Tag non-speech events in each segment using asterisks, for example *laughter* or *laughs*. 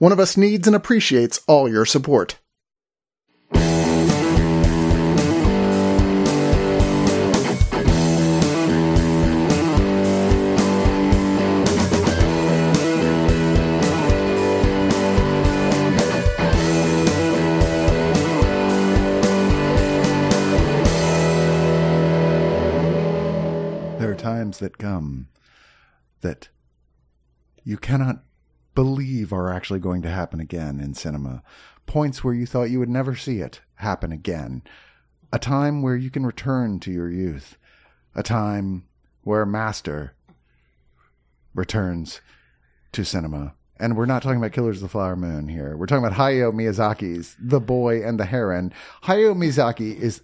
One of us needs and appreciates all your support. There are times that come that you cannot believe are actually going to happen again in cinema. Points where you thought you would never see it happen again. A time where you can return to your youth. A time where master returns to cinema. And we're not talking about Killers of the Flower Moon here. We're talking about Hayao Miyazaki's The Boy and the Heron. Hayao Miyazaki is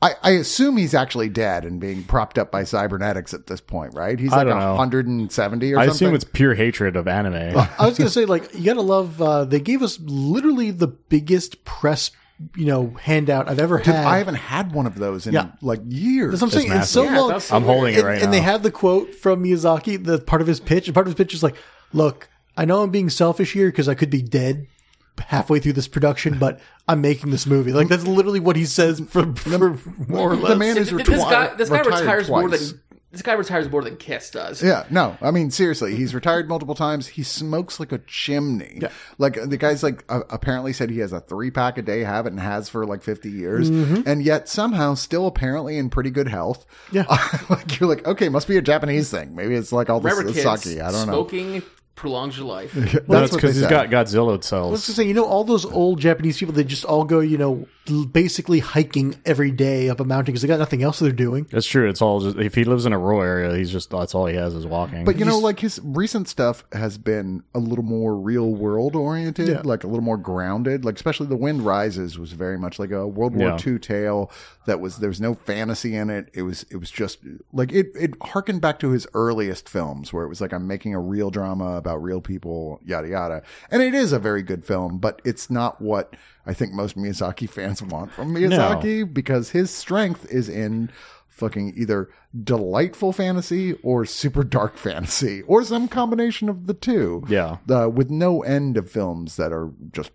I, I assume he's actually dead and being propped up by cybernetics at this point, right? He's like don't 170 or I something. I assume it's pure hatred of anime. I was gonna say, like, you gotta love. Uh, they gave us literally the biggest press, you know, handout I've ever Dude, had. I haven't had one of those in Yeah. like years. That's what I'm saying. It's so massive. Yeah, long. I'm holding it and, right and they now. have the quote from Miyazaki, the part of his pitch, and part of his pitch is like, "Look, I know I'm being selfish here because I could be dead halfway through this production, but I'm making this movie." Like that's literally what he says for, for more or less. the man is Th- this guy, this guy retired retires more than this guy retires more than Kiss does. Yeah, no. I mean, seriously, he's retired multiple times. He smokes like a chimney. Like the guy's like uh, apparently said he has a three pack a day habit and has for like fifty years, and yet somehow still apparently in pretty good health. Yeah. *laughs* like you're like, okay, must be a Japanese thing. Maybe it's like all this Remember, this kids, sake. I don't know. smoking prolongs your life. no, *laughs* That's because he's got Godzilla I Let's gonna say, you know, all those old Japanese people, they just all go, you know, basically hiking every day up a mountain because they got nothing else they're doing. That's true. It's all just if he lives in a rural area, he's just that's all he has is walking. But you know, like his recent stuff has been a little more real world oriented, Yeah. like a little more grounded. Like especially the Wind Rises was very much like a World War Yeah. II tale that was there was no fantasy in it. It was it was just like it it harkened back to his earliest films where it was like I'm making a real drama about real people, yada yada. And it is a very good film, but it's not what I think most Miyazaki *laughs* fans want from Miyazaki because his strength is in fucking either delightful fantasy or super dark *laughs* fantasy or some combination of the two. Yeah. Uh, with no end of films that are just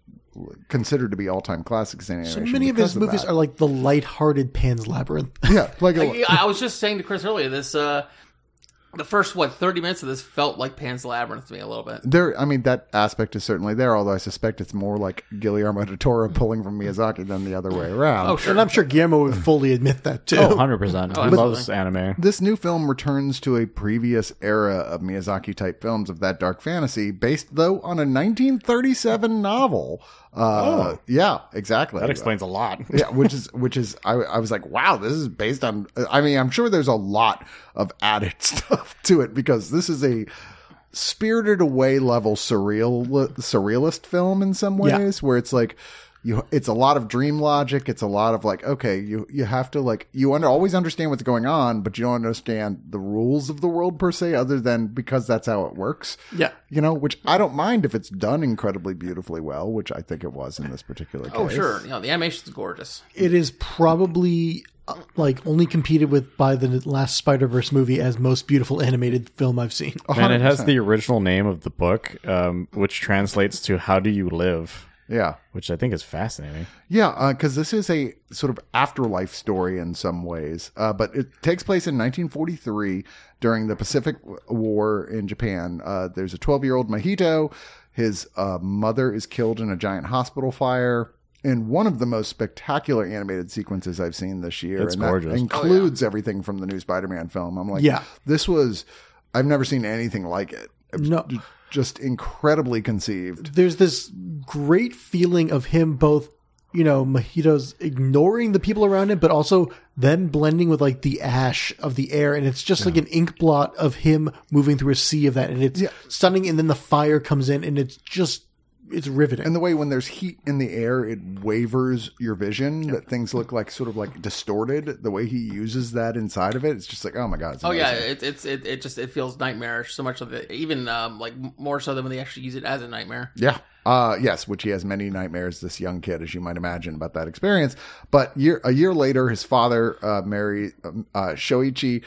considered to be all-time classics in So many of because his movies that. are like the light-hearted Pan's Labyrinth. yeah, like a, I, I was just saying to Chris earlier, this uh, the first what thirty minutes of this felt like Pan's Labyrinth to me a little bit. there. I mean, that aspect is certainly there. Although I suspect it's more like Guillermo del Toro hmm. pulling from Miyazaki than the other way oh, around. Oh sure, And I'm sure Guillermo would fully admit that too. oh, 100 percent. Oh, he absolutely. loves anime. This new film returns to a previous era of Miyazaki type films of that dark fantasy, based though on a 1937 novel. Uh, yeah, exactly. That explains a lot. *laughs* yeah, which is which is I, I was like, wow, this is based on. I mean, I'm sure there's a lot of added *laughs* stuff to it because this is a spirited away level surreal surrealist film in some Yeah. ways, where it's like. You, it's a lot of dream logic. It's a lot of like, okay, you you have to like you under always understand what's going on, but you don't understand the rules of the world per se, other than because that's how it works. Yeah. you know, which I don't mind if it's done incredibly beautifully well, which I think it was in this particular case. Oh sure, you know the animation's gorgeous. It is probably uh, like only competed with by the last Spider Verse movie as most beautiful animated film I've seen. And it has the original name of the book, um, which translates to "How do you live," Yeah. which I think is fascinating. Yeah, because this is a sort of afterlife story in some ways, uh, but it takes place in 1943 during the Pacific War in Japan. Uh, there's a 12 year old Mahito. His uh, mother is killed in a giant hospital fire. In one of the most spectacular animated sequences I've seen this year, It's and that gorgeous. includes everything from the new Spider-Man film. I'm like, Yeah. this was. I've never seen anything like it. No. just incredibly conceived. There's this great feeling of him both you know Mahito's ignoring the people around him, but also them blending with like the ash of the air, and it's just like an ink blot of him moving through a sea of that, and it's stunning. And then the fire comes in, and it's just it's riveting. And the way when there's heat in the air, it wavers your vision. That things look like sort of like distorted. The way he uses that inside of it, it's just like, oh my god. It's Oh yeah, it, it's it, it just it feels nightmarish so much of it, even um, like more so than when they actually use it as a nightmare. Yeah. Uh, yes, which he has many nightmares, this young kid, as you might imagine, about that experience. But year, a year later, his father, uh, Mary, um, uh, Shoichi,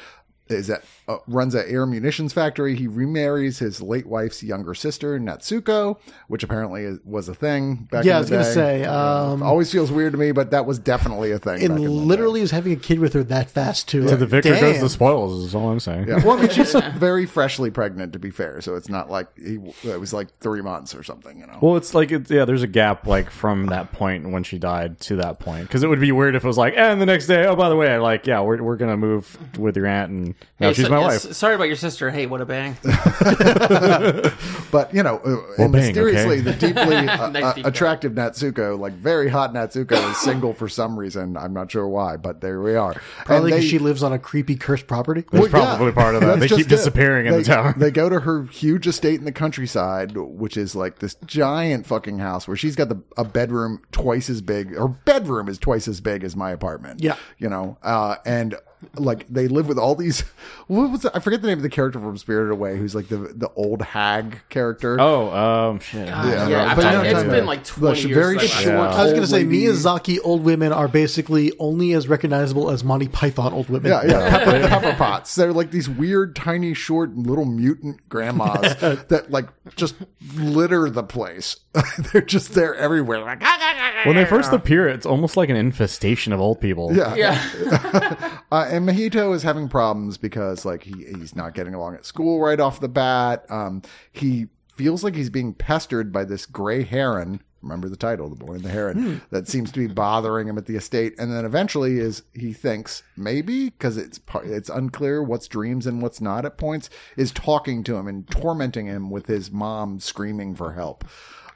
is at, uh, runs a air munitions factory. He remarries his late wife's younger sister, Natsuko, which apparently is, was a thing back Yeah, in I was the gonna say, um, always feels weird to me, but that was definitely a thing. back in and the day. literally is having a kid with her that fast too. So the victor Damn. goes the spoils. Is all I'm saying. Yeah. Well, I mean, she's very freshly pregnant, to be fair. So it's not like he, it was like three months or something, you know? Well, it's like it's, yeah. There's a gap like from that point when she died to that point because it would be weird if it was like, and the next day, oh by the way, like yeah, we're we're gonna move with your aunt and now Hey, she's so- my yeah, wife. s- Sorry about your sister. Hey, what a bang! *laughs* *laughs* But you know, uh, and bang, mysteriously, okay? the deeply *laughs* uh, Nice uh, deep cut. attractive Natsuko, like very hot Natsuko, is single for some reason. I'm not sure why, but there we are. Probably because she lives on a creepy cursed property. That's Well, yeah, probably part of that. They keep it. disappearing in They- the tower. They go to her huge estate in the countryside, which is like this giant fucking house where she's got the a bedroom twice as big. Her bedroom is twice as big as my apartment. Yeah. you know, uh, and like they live with all these. What was it? I forget the name of the character from Spirited Away, who's like the the old hag character. oh, um, shit. Yeah, yeah, but I- you know what it's been about. like Like, 20 years very short. watched I was going to say lady. Miyazaki old women are basically only as recognizable as Monty Python old women. Yeah, yeah, *laughs* pepper, pepper pots. They're like these weird, tiny, short, little mutant grandmas *laughs* that like just litter the place. *laughs* They're just there everywhere. Like, ah, ah, ah, When they first appear, it's almost like an infestation of old people. yeah, Yeah, Uh, and Mahito is having problems because like he he's not getting along at school right off the bat. Um, he feels like he's being pestered by this gray heron. Remember the title, The Boy and the Heron, that seems to be bothering him at the estate. And then eventually, is he thinks maybe because it's it's unclear what's dreams and what's not at points, is talking to him and tormenting him with his mom screaming for help.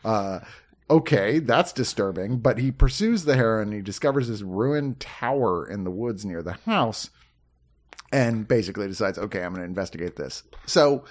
Uh, okay, that's disturbing. But he pursues the heron. He discovers this ruined tower in the woods near the house and basically decides, okay, I'm going to investigate this. So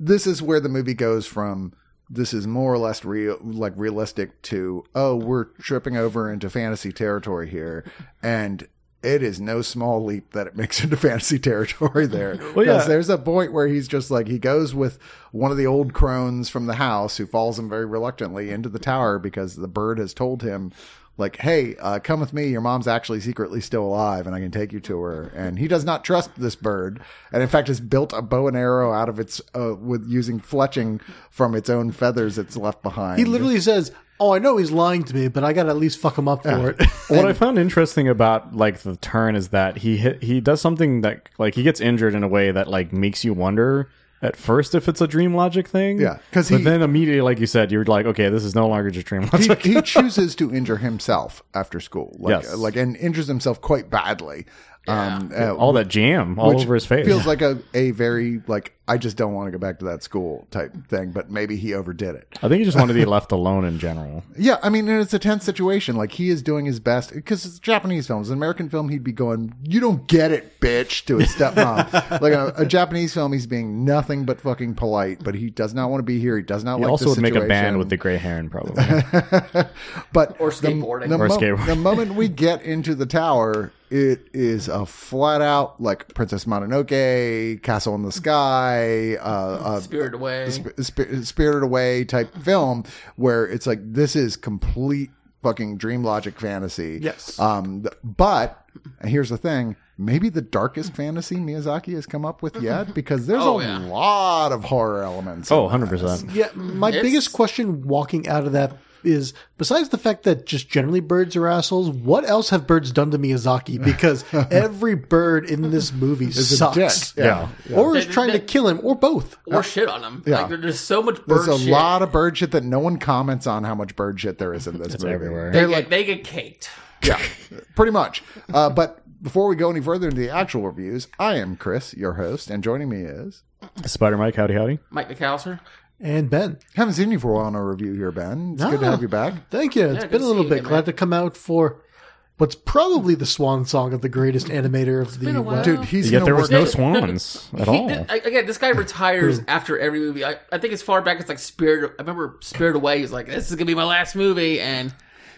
this is where the movie goes from this is more or less real, like realistic to, oh, we're tripping over into fantasy territory here. And it is no small leap that it makes *laughs* into fantasy territory there. Because *laughs* Well, yeah. there's a point where he's just like, he goes with one of the old crones from the house who follows him very reluctantly into the tower because the bird has told him, like, hey, uh, come with me. Your mom's actually secretly still alive and I can take you to her. And he does not trust this bird. And in fact, has built a bow and arrow out of its, uh, with using fletching from its own feathers it's left behind. He literally says, "Oh, I know he's lying to me, but I got to at least fuck him up for it." *laughs* What I found interesting about like the turn is that he hit, he does something that like he gets injured in a way that like makes you wonder at first if it's a dream logic thing. Yeah, 'cause but he- then immediately, like you said, you're like, okay, this is no longer just dream logic. he, he *laughs* chooses to injure himself after school. Like, Yes. like, and injures himself quite badly. Um, uh, all that jam all which over his face. Feels like a, a very like I just don't want to go back to that school type thing, but maybe he overdid it. I think he just wanted to be *laughs* left alone in general. Yeah, I mean, and it's a tense situation. Like he is doing his best because it's Japanese films. An American film, he'd be going, "You don't get it, bitch," to his stepmom. *laughs* like a, a Japanese film, he's being nothing but fucking polite. But he does not want to be here. He does not He like. also the would make a band with the gray heron, probably. *laughs* but Or the- The, Or mo- skateboarding. the moment we get into the tower, it is a flat out like Princess Mononoke, Castle in the Sky, uh, uh, Spirited Away. Sp- Sp- Spirited Away type film where it's like this is complete fucking dream logic fantasy. Yes. Um, but and here's the thing. Maybe the darkest fantasy Miyazaki has come up with yet, *laughs* because there's Oh, a yeah. lot of horror elements. oh, 100%. yeah, my It's- biggest question walking out of that is besides the fact that just generally birds are assholes, what else have birds done to Miyazaki? Because *laughs* every bird in this movie a sucks. dick. Yeah. Or is trying to kill him, or both. or shit on him. Yeah. Like there's so much bird There's a shit. lot of bird shit that no one comments on how much bird shit there is in this movie. everywhere. They They're get, like, they get caked. yeah, pretty much. Uh, but before we go any further into the actual reviews, I am Chris, your host, and joining me is Spider Mike, howdy, howdy. Mike McAllister. And Ben. Haven't seen you for a while on our review here, Ben. It's good to Ah. have you back. Thank you. It's good been a little see you bit. Glad man. to come out for what's probably the swan song of the greatest animator of the been a while. Dude, he's Yet gonna there work. was no swans at all. did- again, this guy retires after every movie. I, I think as far back as like Spirit. I remember Spirit Away. He's like, "This is gonna be my last movie," and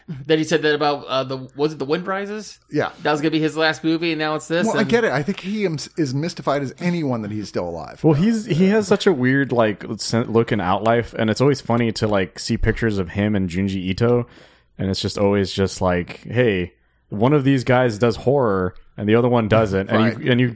then he said that about uh, the was it the Wind Rises? Yeah. that was gonna be his last movie, and now it's this. Well, I get it. I think he am- is mystified as anyone that he's still alive. Well, he's he has such a weird like sen- look in Outlife, and it's always funny to like see pictures of him and Junji Ito, and it's just always just like, hey, one of these guys does horror and the other one doesn't, and Right. you and you,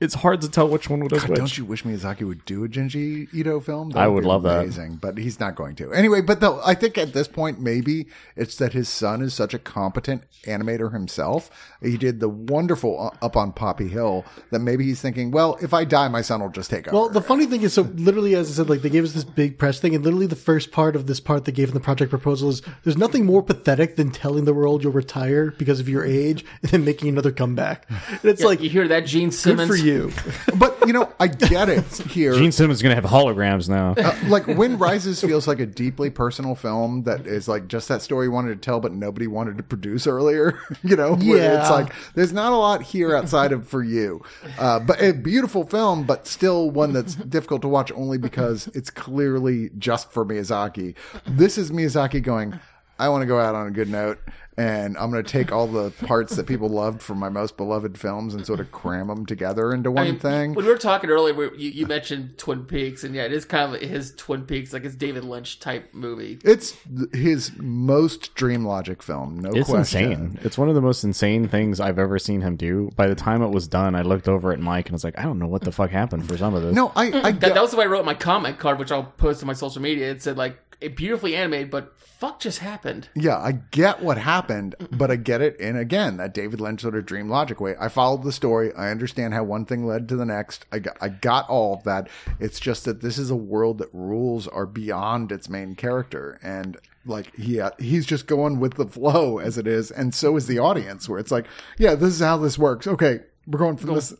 it's hard to tell which one does God, which. don't you wish Miyazaki would do a Junji Ito film? I would be love that. amazing, but he's not going to. Anyway, but though I think at this point maybe it's that his son is such a competent animator himself. He did the wonderful uh, up on Poppy Hill that maybe he's thinking, well, if I die, my son will just take over. Well, the funny thing is, so literally, as I said, like they gave us this big press thing, and literally the first part of this part they gave in the project proposal is there's nothing more pathetic than telling the world you'll retire because of your age and then making another comeback. And it's like, you hear that, Gene good Simmons? For you. but you know, I get it here. Gene Simmons is gonna have holograms now. Uh, like Wind Rises feels like a deeply personal film that is like just that story you wanted to tell, but nobody wanted to produce earlier. *laughs* you know, where Yeah. it's like there's not a lot here outside of for you, uh, but a beautiful film, but still one that's difficult to watch only because it's clearly just for Miyazaki. This is Miyazaki going. I want to go out on a good note, and I'm going to take all the parts that people loved from my most beloved films and sort of cram them together into one I mean, thing. When we were talking earlier, we, you, you mentioned Twin Peaks, and yeah, it is kind of his Twin Peaks, like his David Lynch type movie. It's th- his most dream logic film, no It's question. insane. It's one of the most insane things I've ever seen him do. By the time it was done, I looked over at Mike and was like, I don't know what the fuck happened for some of this. No, I, I That, get, that was the way I wrote my comment card, which I'll post on my social media. It said like it beautifully animated, but fuck just happened. yeah, I get what happened, but I get it in again that David Lynch sort of dream logic way. I followed the story. I understand how one thing led to the next. I got, I got all of that. It's just that this is a world that rules are beyond its main character, and like he uh, he's just going with the flow as it is, and so is the audience. Where it's like, yeah, this is how this works. Okay, we're going from this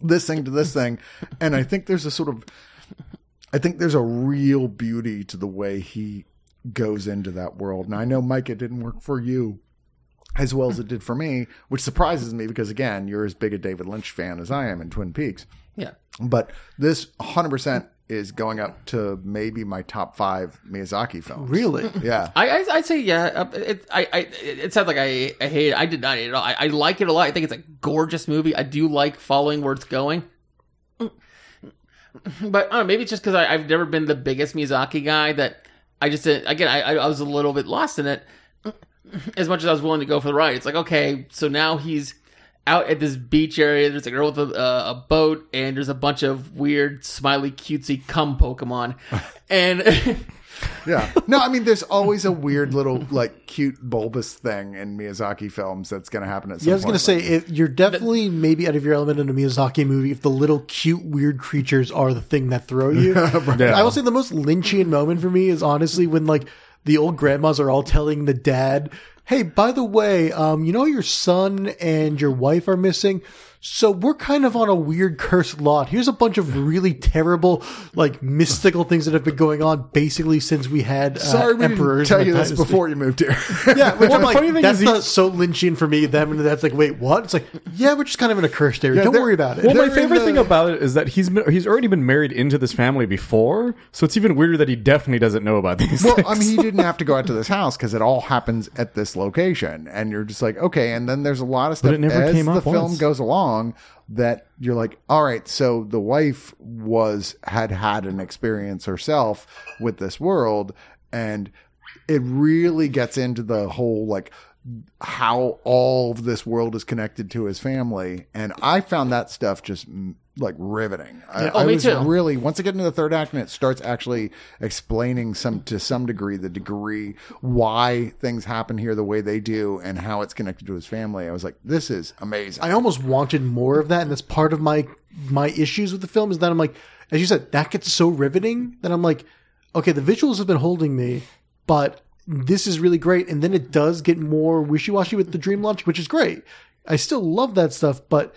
this thing to this thing, and I think there's a sort of I think there's a real beauty to the way he goes into that world. And I know, Mike, it didn't work for you as well as it did for me, which surprises me because, again, you're as big a David Lynch fan as I am in Twin Peaks. Yeah. But this 100% is going up to maybe my top five Miyazaki films. Really? Yeah. I, I I'd say yeah. It I, I it sounds like I, I hate it. I did not hate it at all. I, I like it a lot. I think it's a gorgeous movie. I do like following where it's going. *laughs* But I don't know, maybe it's just because I've never been the biggest Miyazaki guy that I just didn't, again I, I was a little bit lost in it. *clears throat* As much as I was willing to go for the ride, it's like okay, so now he's out at this beach area. There's a girl with a, uh, a boat, and there's a bunch of weird, smiley, cutesy cum Pokemon, *laughs* and *laughs* *laughs* Yeah. No, I mean, there's always a weird little, like, cute bulbous thing in Miyazaki films that's going to happen at some Yeah, I was gonna say it, you're definitely maybe out of your element in a Miyazaki movie if the little cute weird creatures are the thing that throw you. *laughs* I will say the most Lynchian moment for me is honestly when like the old grandmas are all telling the dad, "Hey, by the way, um, you know your son and your wife are missing." So we're kind of on a weird cursed lot. Here's a bunch of really terrible, like mystical things that have been going on basically since we had uh, Sorry, we didn't emperors. tell you this dynasties. before you moved here. Yeah, *laughs* which I'm the like, funny thing that's is not so Lynchian for me. Them and that's like, wait, what? It's like, yeah, we're just kind of in a cursed area. Don't worry about it. Well, my They're in favorite the- thing about it is that he's he's already been married into this family before, so it's even weirder that he definitely doesn't know about these. Well, things. I mean, he didn't have to go out to *laughs* this house because it all happens at this location, and you're just like, okay. And then there's a lot of stuff it never as came the up film once. goes along that you're like, all right. So the wife was had had an experience herself with this world, and it really gets into the whole like how all of this world is connected to his family, and I found that stuff just like riveting. I, Oh, I me was too. really once I get into the third act and it starts actually explaining some to some degree the degree why things happen here the way they do and how it's connected to his family. I was like, this is amazing. I almost wanted more of that, and that's part of my my issues with the film is that I'm like, as you said, that gets so riveting that I'm like, okay, the visuals have been holding me, but this is really great, and then it does get more wishy washy with the dream launch, which is great. I still love that stuff, but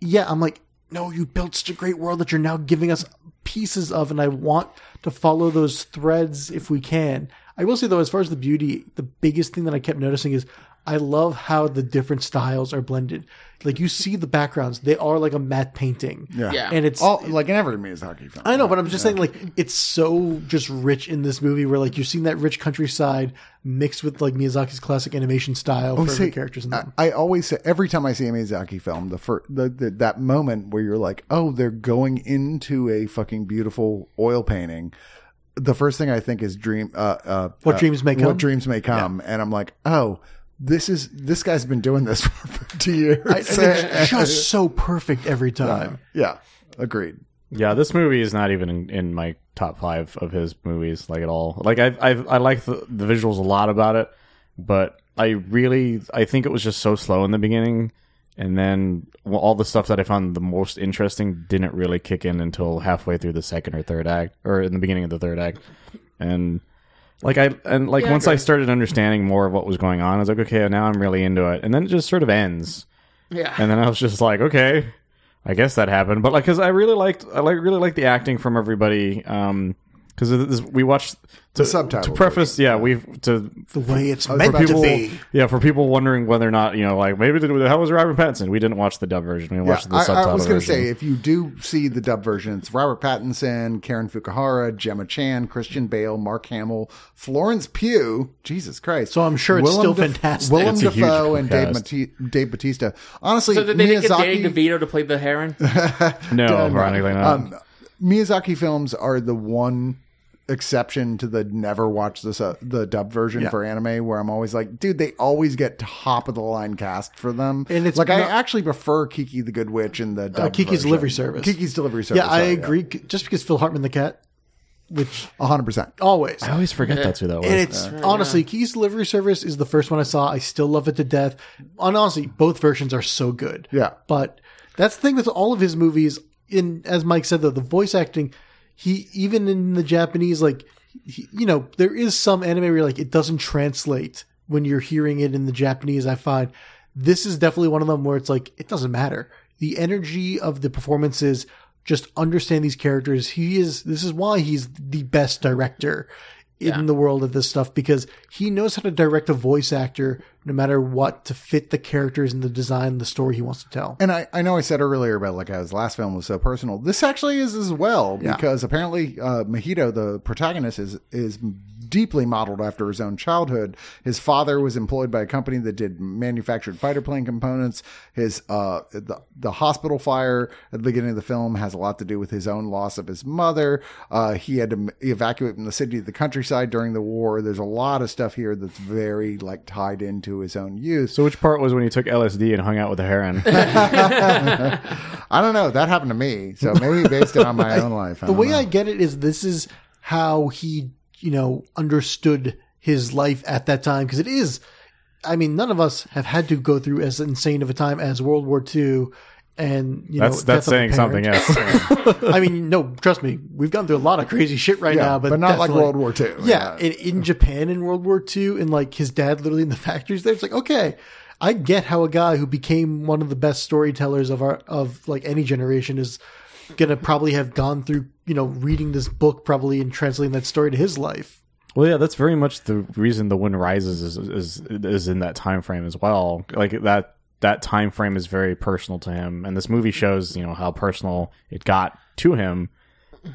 yeah, I'm like, no, you built such a great world that you're now giving us pieces of, and I want to follow those threads if we can. I will say though, as far as the beauty, the biggest thing that I kept noticing is I love how the different styles are blended. Like you see the backgrounds; they are like a matte painting. Yeah. Yeah. and it's All like in every Miyazaki film. I know, but I'm just saying, like, it's so just rich in this movie where, like, you're seeing that rich countryside mixed with, like, Miyazaki's classic animation style for see, the characters in them. I, I always say every time I see a Miyazaki film, the, fir- the, the that moment where you're like, oh, they're going into a fucking beautiful oil painting. The first thing I think is dream. Uh, uh, What uh, dreams may come? What dreams may come, and I'm like, oh, this is this guy's been doing this *laughs* for 50 years. I- it's *laughs* just so perfect every time. yeah, agreed. Yeah, this movie is not even in, in my top five of his movies, like at all. Like I, I, I like the, the visuals a lot about it, but I really, I think it was just so slow in the beginning, and then well, all the stuff that I found the most interesting didn't really kick in until halfway through the second or third act, or in the beginning of the third act, and like I and like Yeah, I once I agree. started understanding more of what was going on, I was like, okay, now I'm really into it, and then it just sort of ends. Yeah. And then I was just like, okay, I guess that happened. But like, because I really liked, I like really liked the acting from everybody. Um, because we watched to, subtitles, to preface, yeah, we've to The way it's was meant about to to be. yeah, for people wondering whether or not you know, like maybe the, how was Robert Pattinson? We didn't watch the dub version. We Yeah, watched the I, subtitle I was going to say if you do see the dub version, it's Robert Pattinson, Karen Fukuhara, Gemma Chan, Christian Bale, Mark Hamill, Florence Pugh. Jesus Christ! So I'm sure it's still fantastic. Willem It's Dafoe and Dave. Mati- Dave Bautista. Honestly, so did they get Danny Miyazaki, DeVito to play the heron? *laughs* *laughs* no, ironically not. um, Miyazaki films are the one exception to the never watch this uh, the dub version for anime where I'm always like dude they always get top of the line cast for them And it's like I actually prefer Kiki the Good Witch in the dub Uh, Kiki's version. Delivery Service. Kiki's Delivery Service Yeah, I sorry, agree. Just because Phil Hartman the cat, which hundred percent. always. I always forget that's who that was. And it's honestly, Kiki's Delivery Service is the first one I saw. I still love it to death. And honestly, both versions are so good. Yeah. But that's the thing with all of his movies. In as Mike said, though, the voice acting, he even in the Japanese, like he, you know, there is some anime where like it doesn't translate when you're hearing it in the Japanese. I find this is definitely one of them where it's like it doesn't matter. The energy of the performances, just understand these characters. He is. This is why he's the best director in the world of this stuff because he knows how to direct a voice actor no matter what to fit the characters and the design, the story he wants to tell. And I, I know I said earlier about like how his last film was so personal. This actually is as well because apparently uh, Mahito, the protagonist, is is deeply modeled after his own childhood. His father was employed by a company that did manufactured fighter plane components. His uh the the hospital fire at the beginning of the film has a lot to do with his own loss of his mother. Uh, he had to evacuate from the city to the countryside during the war. There's a lot of stuff here that's very like tied into his own youth. so which part was when he took LSD and hung out with a heron? *laughs* I don't know. That happened to me, so maybe based it on my own life. The way I get it is this is how he, you know, understood his life at that time because it is. I mean, none of us have had to go through as insane of a time as World War II, and you That's know that's death saying something. parent. Yes. *laughs* I mean, no, trust me, we've gone through a lot of crazy shit right yeah, now, but, but, not like World War II. Yeah, in, in *laughs* Japan in World War II, and like his dad literally in the *laughs* factories there. It's like, okay, I get how a guy who became one of the best storytellers of our of like any generation is gonna probably have gone through, you know, reading this book probably and translating that story to his life. Well, yeah, that's very much the reason the wind rises is is is in that time frame as well. Like that that time frame is very personal to him, and this movie shows you know how personal it got to him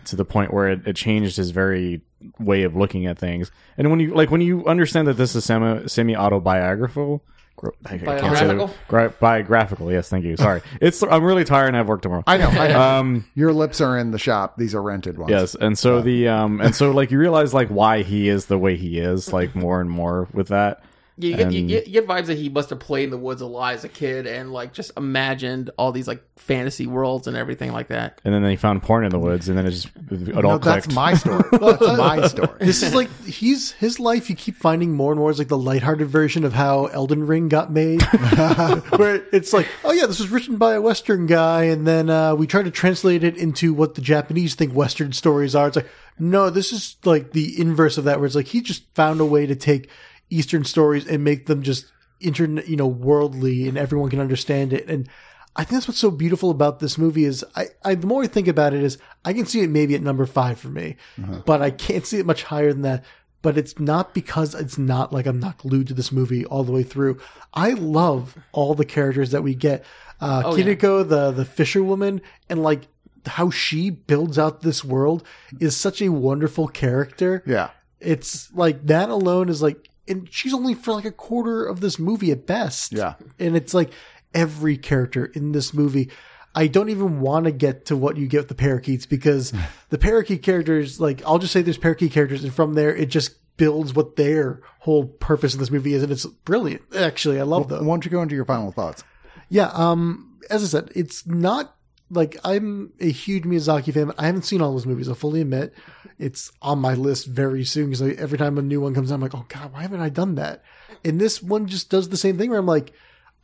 to the point where it, it changed his very way of looking at things. And when you like when you understand that this is semi semi autobiographical. gro- I can't say the- Biographical? gra- biographical, yes, thank you. Sorry, *laughs* it's I'm really tired and I have work tomorrow. I know. I know. Um, Your lips are in the shop. These are rented ones. Yes, and so the um and so like you realize like why he is the way he is like more and more with that. You get, you, get, you get vibes that he must have played in the woods a lot as a kid and like just imagined all these like fantasy worlds and everything like that. And then he found porn in the woods, and then it just it all No, that's my story. *laughs* That's my story. This is like he's his life. You keep finding more and more is like the lighthearted version of how Elden Ring got made, *laughs* where it's like, oh yeah, this was written by a Western guy, and then uh, we try to translate it into what the Japanese think Western stories are. It's like, no, this is like the inverse of that, where it's like he just found a way to take Eastern stories and make them just internet, you know, worldly, and everyone can understand it. And I think that's what's so beautiful about this movie is I, I the more I think about it is I can see it maybe at number five for me, but I can't see it much higher than that. But it's not because it's not like I'm not glued to this movie all the way through. I love all the characters that we get. Uh, Oh, yeah. Kiriko, the the fisherwoman, and like how she builds out this world is such a wonderful character Yeah. it's like that alone is like and she's only for like a quarter of this movie at best Yeah. and it's like every character in this movie i don't even want to get to what you get with the parakeets because *laughs* the parakeet characters like i'll just say there's parakeet characters and from there it just builds what their whole purpose in this movie is and it's brilliant actually i love Why them don't you go into your final thoughts? yeah, um, as I said, it's not like I'm a huge Miyazaki fan. I haven't seen all those movies. I fully admit it's on my list very soon because like, every time a new one comes out, I'm like, oh god, why haven't I done that? And this one just does the same thing where I'm like,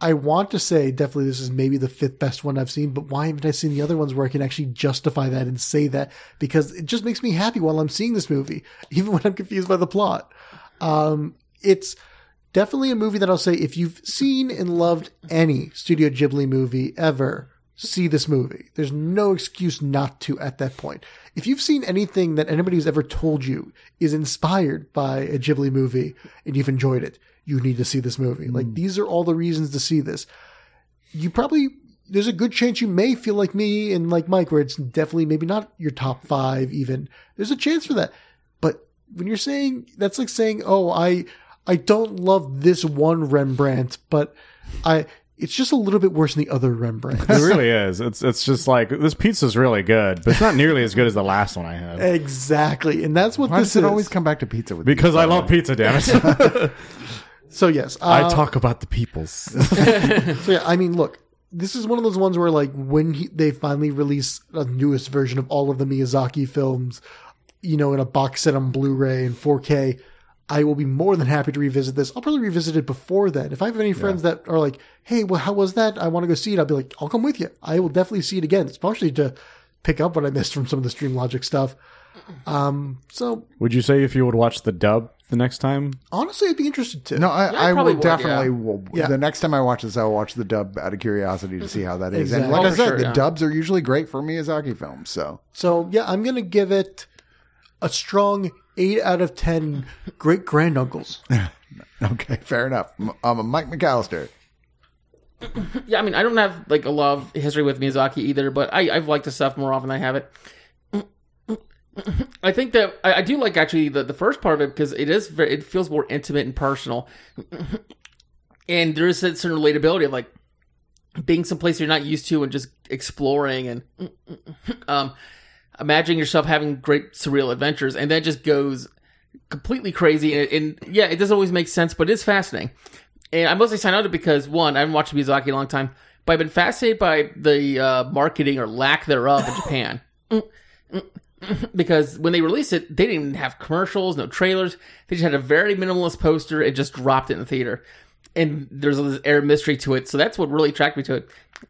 I want to say definitely this is maybe the fifth best one I've seen, but why haven't I seen the other ones where I can actually justify that and say that? Because it just makes me happy while I'm seeing this movie, *laughs* even when I'm confused by the plot. Um, it's definitely a movie that I'll say if you've seen and loved any Studio Ghibli movie ever, see this movie. There's no excuse not to at that point. If you've seen anything that anybody's ever told you is inspired by a Ghibli movie and you've enjoyed it, you need to see this movie. Like hmm. these are all the reasons to see this. You probably there's a good chance you may feel like me and like Mike, where it's definitely maybe not your top five even. There's a chance for that. But when you're saying that's like saying, Oh, I I don't love this one Rembrandt, but I it's just a little bit worse than the other Rembrandt. It really is. It's it's just like this pizza's really good, but it's not nearly as good as the last one I had. exactly. And that's what Why this does it is. always come back to pizza with Because these, I love way? pizza, damn it. *laughs* so yes. I uh, talk about the peoples. *laughs* So yeah, I mean, look, this is one of those ones where like when he, they finally release a newest version of all of the Miyazaki films, you know, in a box set on Blu-ray and 4K, I will be more than happy to revisit this. I'll probably revisit it before then. If I have any friends that are like, "Hey, well, how was that? I want to go see it." I'll be like, "I'll come with you." I will definitely see it again, especially to pick up what I missed from some of the Stream Logic stuff. Um, so would you say if you would watch the dub the next time? honestly, I'd be interested to. No, I, Yeah, I I, probably will would, yeah. definitely. Will, Yeah. The next time I watch this, I'll watch the dub out of curiosity to see how that is. And like Oh, I said, sure, the yeah. dubs are usually great for Miyazaki films. So So yeah, I'm gonna give it a strong eight out of ten. Great granduncles. *laughs* okay, fair enough. I'm a Mike McAllister. *clears throat* Yeah, I mean, I don't have like a lot of history with Miyazaki either, but I, I've liked the stuff more often than I have it. *clears throat* I think that I, I do like actually the, the first part of it because it is very, it feels more intimate and personal, *clears throat* and there is a certain relatability of like being someplace you're not used to and just exploring and um, imagining yourself having great surreal adventures, and then it just goes completely crazy. And, and yeah, it doesn't always make sense, but it's fascinating. And I mostly signed on to because one, I haven't watched Miyazaki in a long time, but I've been fascinated by the uh, marketing or lack thereof in Japan. *laughs* because when they released it, they didn't even have commercials, no trailers. They just had a very minimalist poster and just dropped it in the theater. And there's this air mystery to it, so that's what really attracted me to it.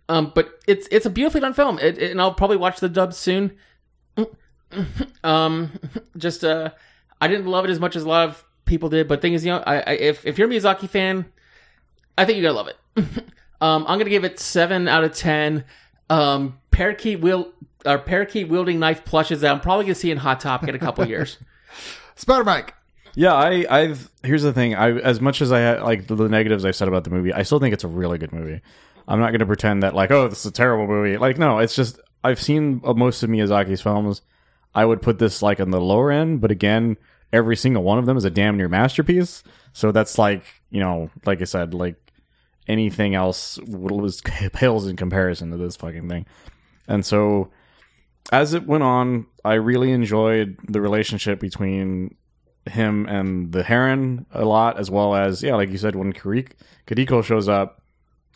Um, but it's it's a beautifully done film, it, it- and I'll probably watch the dub soon. *laughs* Um, just uh, I didn't love it as much as a lot of people did, but thing is, you know, I, I if if you're a Miyazaki fan, I think you're gonna love it. *laughs* um, I'm gonna give it seven out of ten. Um, parakeet wheel or parakeet wielding knife plushes that I'm probably gonna see in Hot Topic in a couple years. *laughs* Spider Mike. Yeah, I, I've. Here's the thing. I, as much as I like the, the negatives I've said about the movie, I still think it's a really good movie. I'm not going to pretend that like, oh, this is a terrible movie. Like, no, it's just I've seen uh, most of Miyazaki's films. I would put this like on the lower end, but again, every single one of them is a damn near masterpiece. So that's like, you know, like I said, like anything else was *laughs* pales in comparison to this fucking thing. And so as it went on, I really enjoyed the relationship between him and the heron a lot, as well as yeah, like you said, when Karik- Kadiko shows up,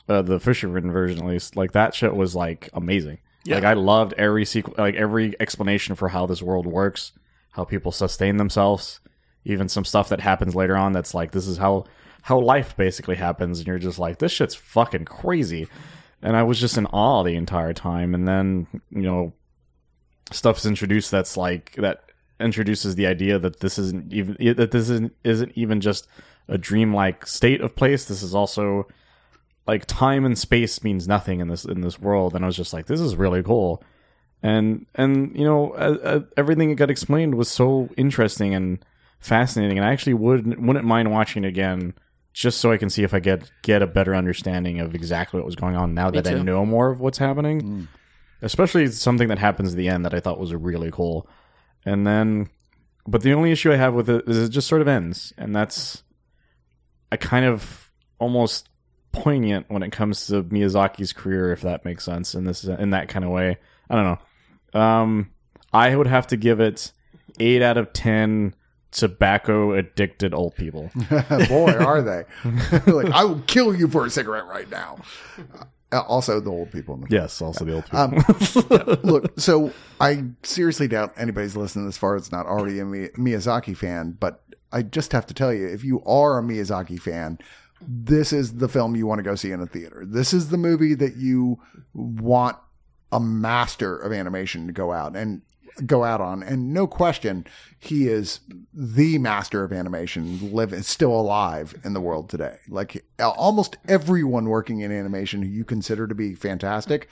uh, the fisherman version at least, like that shit was like amazing. Like I loved every sequ- like every explanation for how this world works, how people sustain themselves, even some stuff that happens later on that's like this is how how life basically happens, and you're just like this shit's fucking crazy. And I was just in awe the entire time, and then you know stuff's introduced that's like that introduces the idea that this isn't even that this isn't, isn't even just a dreamlike state of place. This is also like time and space means nothing in this in this world, and I was just like, this is really cool. And and you know uh, uh, everything that got explained was so interesting and fascinating, and I actually would wouldn't mind watching it again just so I can see if I get get a better understanding of exactly what was going on now that I know more of what's happening. Especially something that happens at the end that I thought was really cool. And then but the only issue I have with it is it just sort of ends, and that's a kind of almost poignant when it comes to Miyazaki's career, if that makes sense in this in that kind of way. I don't know. Um, I would have to give it eight out of ten tobacco addicted old people. *laughs* Boy, are they! *laughs* like I will kill you for a cigarette right now. Uh, also, the old people in the yes, also the old people. Um, *laughs* look, so I seriously doubt anybody's listening this far that's not already a Mi- Miyazaki fan, but I just have to tell you, if you are a Miyazaki fan, this is the film you want to go see in a theater. This is the movie that you want a master of animation to go out and go out on. And no question, he is the master of animation, living, still alive in the world today. Like almost everyone working in animation who you consider to be fantastic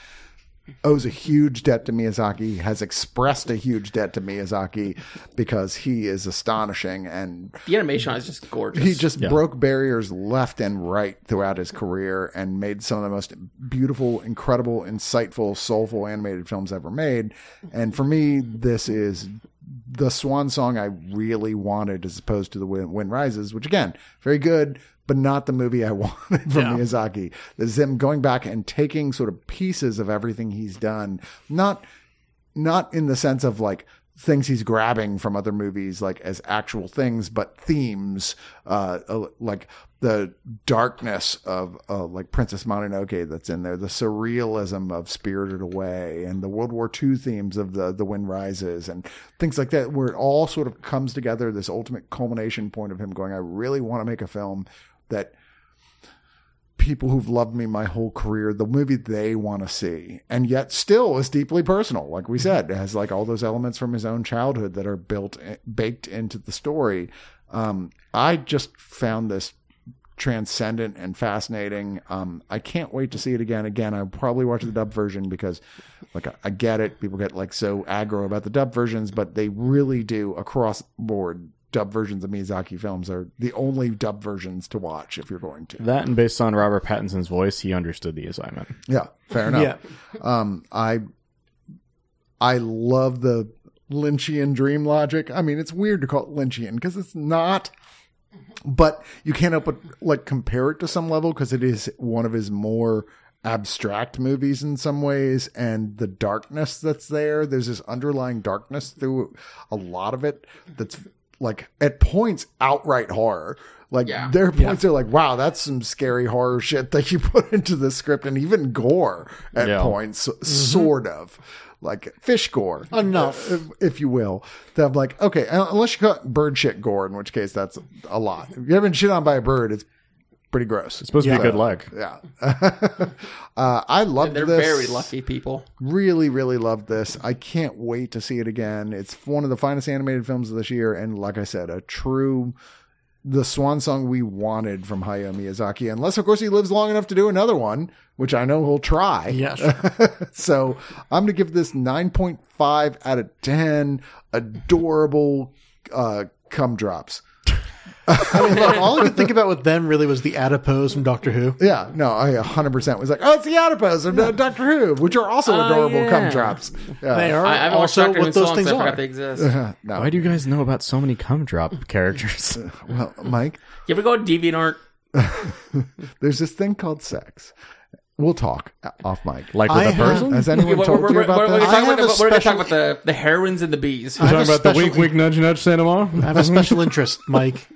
owes a huge debt to Miyazaki, has expressed a huge debt to Miyazaki because he is astonishing and The animation is just gorgeous. he just broke barriers left and right throughout his career and made some of the most beautiful, incredible, insightful, soulful animated films ever made. And for me, this is the swan song I really wanted as opposed to the Wind, Wind Rises, which again, very good, but not the movie I *laughs* wanted from Miyazaki. This is him going back and taking sort of pieces of everything he's done, not not in the sense of like things he's grabbing from other movies like as actual things but themes uh, uh like the darkness of uh, like princess mononoke that's in there the surrealism of spirited away and the world war ii themes of the the wind rises and things like that where it all sort of comes together this ultimate culmination point of him going i really want to make a film that people who've loved me my whole career, the movie they want to see, and yet still is deeply personal. Like we said, it has like all those elements from his own childhood that are built baked into the story. Um, I just found this transcendent and fascinating. Um, I can't wait to see it again. Again, I'll probably watch the dub version because, like, I, I get it. People get like so aggro about the dub versions, but they really do across board. Dub versions of Miyazaki films are the only dub versions to watch if you're going to. that and based on Robert Pattinson's voice, he understood the assignment. Yeah, fair enough. Yeah. Um, I I love the Lynchian dream logic. I mean, it's weird to call it Lynchian because it's not, but you can't help but like compare it to some level because it is one of his more abstract movies in some ways and the darkness that's there there's this underlying darkness through a lot of it that's like at points outright horror. Like Yeah. there are points that are like wow that's some scary horror shit that you *laughs* put into the script and even gore at Yeah. points mm-hmm. sort of. Like fish gore. Enough. Uh, if, if you will. That I'm like okay uh, unless you cut bird shit gore in which case that's a lot. If you haven't shit on by a bird it's pretty gross It's supposed to Yeah. be good luck. yeah *laughs* uh, I loved They're this very lucky people. really really loved this i can't wait to see it again it's one of the finest animated films of this year and like i said a true the swan song we wanted from hayao miyazaki unless of course he lives long enough to do another one which i know he'll try Yeah, *laughs* sure. so i'm gonna give this 9.5 out of 10 adorable uh cum drops I mean, look, all I could think *laughs* about with them really was the adipose from Doctor Who. yeah, no, I 100% was like, oh, it's the adipose of uh, Doctor Who, which are also Oh, adorable yeah. cum drops. Yeah. They are I, I haven't watched also Doctor Who what so those long, things so I forgot are. they exist. *laughs* no, Why do you guys know about so many cum drop *laughs* characters? well, Mike, You ever go to DeviantArt? there's this thing called sex. We'll talk off mic. Like with I a have- person? Has We're, anyone we're, told we're, you we're, about we're, that? gonna talk I about, have a the, we're gonna talk special- about the, the heroines and the bees. I have Talking a about the special- wink, wink, nudge, nudge, Santa Ma? I have a special interest, Mike.